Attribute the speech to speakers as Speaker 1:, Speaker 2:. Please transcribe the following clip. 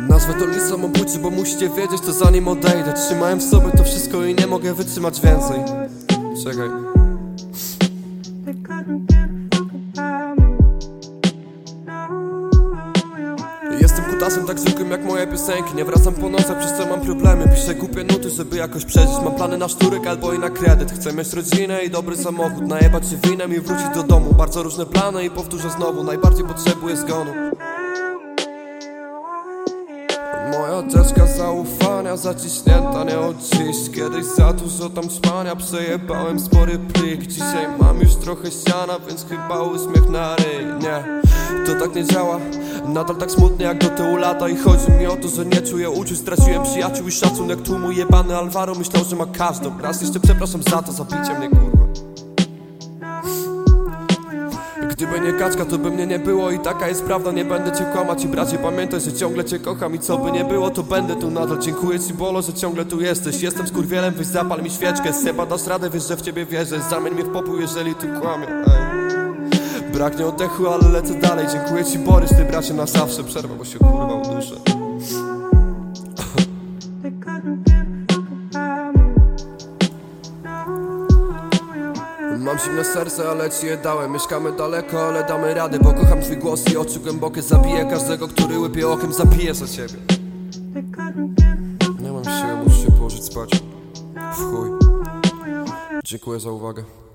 Speaker 1: Nazwę to list samobójczy, bo musicie wiedzieć to zanim odejdę. Trzymałem w sobie to wszystko i nie mogę wytrzymać więcej. Czekaj. Jestem kutasem tak zwykłym jak moje piosenki. Nie wracam po nocach, przez co mam problemy. Piszę głupie nuty, żeby jakoś przeżyć. Mam plany na szturek albo i na kredyt. Chcę mieć rodzinę i dobry samochód. Najebać się winem i wrócić do domu. Bardzo różne plany i powtórzę znowu. Najbardziej potrzebuję zgonu Moja teczka zaufania zaciśnięta nie od dziś. Kiedyś za dużo tam śmania Przejebałem spory plik. Dzisiaj mam już trochę ściana Więc chyba uśmiech na ryj. Nie, to tak nie działa. Nadal tak smutnie jak do tyłu lata I chodzi mi o to, że nie czuję uczuć. Straciłem przyjaciół i szacunek. Mój jebany Alvaro myślał, że ma każdą. Raz jeszcze przepraszam za to, zabicie mnie kurwa Gdyby nie kaczka, to by mnie nie było i taka jest prawda, nie będę cię kłamać i bracie pamiętaj, że ciągle cię kocham. I co by nie było, to będę tu nadal. Dziękuję ci Bolo, że ciągle tu jesteś, jestem skurwielem, weź zapal mi świeczkę. Seba dasz radę, wiesz, że w ciebie wierzę, zamień mnie w popół, jeżeli tu kłamię Ej. Braknie oddechu, ale lecę dalej, dziękuję ci Borys, ty bracie na zawsze. Przerwę, bo się kurwa uduszę Mam zimne serce, ale ci je dałem. Mieszkamy daleko, ale damy radę Bo kocham twój głos i oczy głębokie Zabiję. Każdego, który łypie okiem Zabiję za ciebie. Nie mam siły, muszę się położyć spać. W chuj. Dziękuję za uwagę